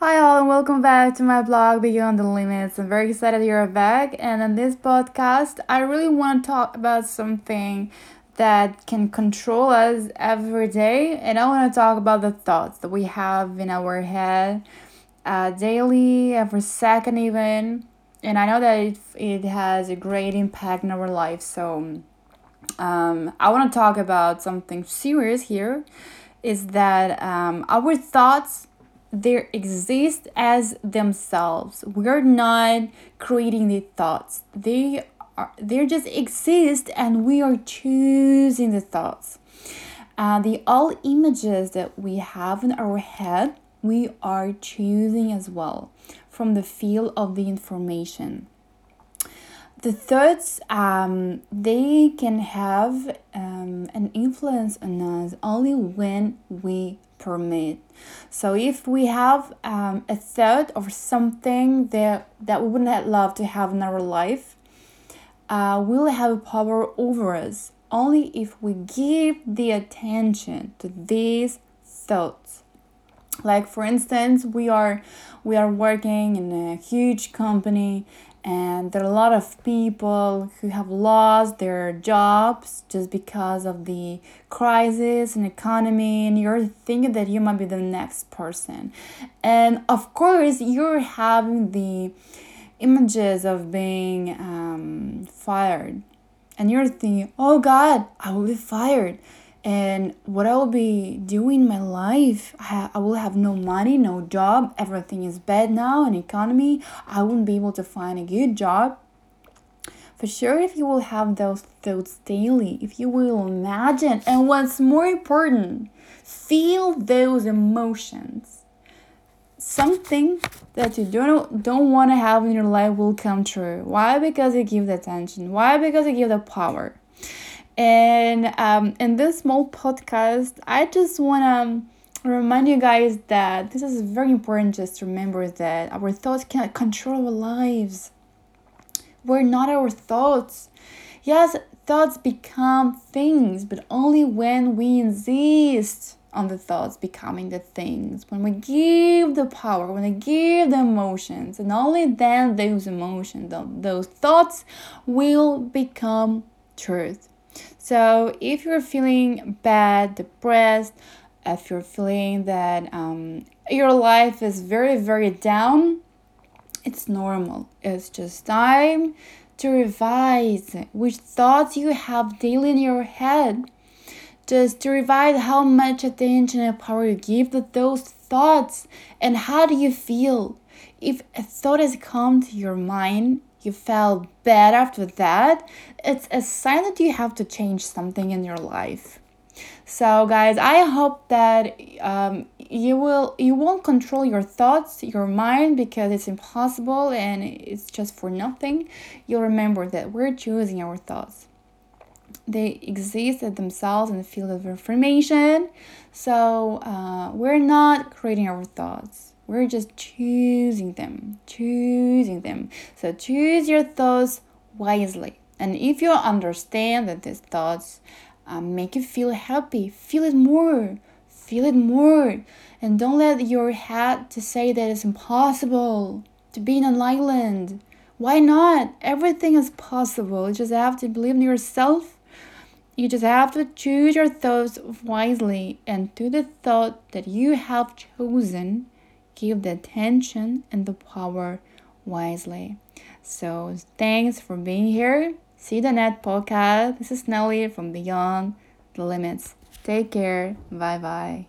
Hi, all, and welcome back to my blog Beyond the Limits. I'm very excited you're back, and in this podcast, I really want to talk about something that can control us every day, and I want to talk about the thoughts that we have in our head uh, daily, every second, even. And I know that it, it has a great impact in our life, so um, I want to talk about something serious here is that um, our thoughts they exist as themselves. We're not creating the thoughts. They are they just exist and we are choosing the thoughts. Uh, the all images that we have in our head, we are choosing as well from the field of the information. The thoughts, um, they can have um, an influence on us only when we permit. So if we have um, a thought or something that that we wouldn't love to have in our life, uh, will have power over us only if we give the attention to these thoughts like for instance we are we are working in a huge company and there are a lot of people who have lost their jobs just because of the crisis and economy and you're thinking that you might be the next person. And of course you're having the images of being um, fired. And you're thinking oh god i will be fired and what I will be doing in my life. I, I will have no money, no job. Everything is bad now, in economy. I wouldn't be able to find a good job. For sure, if you will have those thoughts daily, if you will imagine, and what's more important, feel those emotions. Something that you don't don't want to have in your life will come true. Why? Because you give the attention. Why? Because you give the power. And um, in this small podcast, I just want to remind you guys that this is very important just remember that our thoughts cannot control our lives. We're not our thoughts. Yes, thoughts become things, but only when we insist on the thoughts becoming the things. When we give the power, when we give the emotions, and only then those emotions, those thoughts will become truth. So if you're feeling bad, depressed, if you're feeling that um, your life is very, very down, it's normal. It's just time to revise which thoughts you have daily in your head. Just to revise how much attention and power you give to those thoughts and how do you feel. If a thought has come to your mind, you felt bad after that, it's a sign that you have to change something in your life. So, guys, I hope that um, you will you won't control your thoughts, your mind, because it's impossible and it's just for nothing. You'll remember that we're choosing our thoughts. They exist at themselves in the field of information, so uh, we're not creating our thoughts we're just choosing them, choosing them. So choose your thoughts wisely. And if you understand that these thoughts um, make you feel happy, feel it more, feel it more. And don't let your head to say that it's impossible to be in an island. Why not? Everything is possible. You just have to believe in yourself. You just have to choose your thoughts wisely and do the thought that you have chosen give the attention and the power wisely. So thanks for being here. See you the net podcast. This is Nelly from Beyond the Limits. Take care. Bye bye.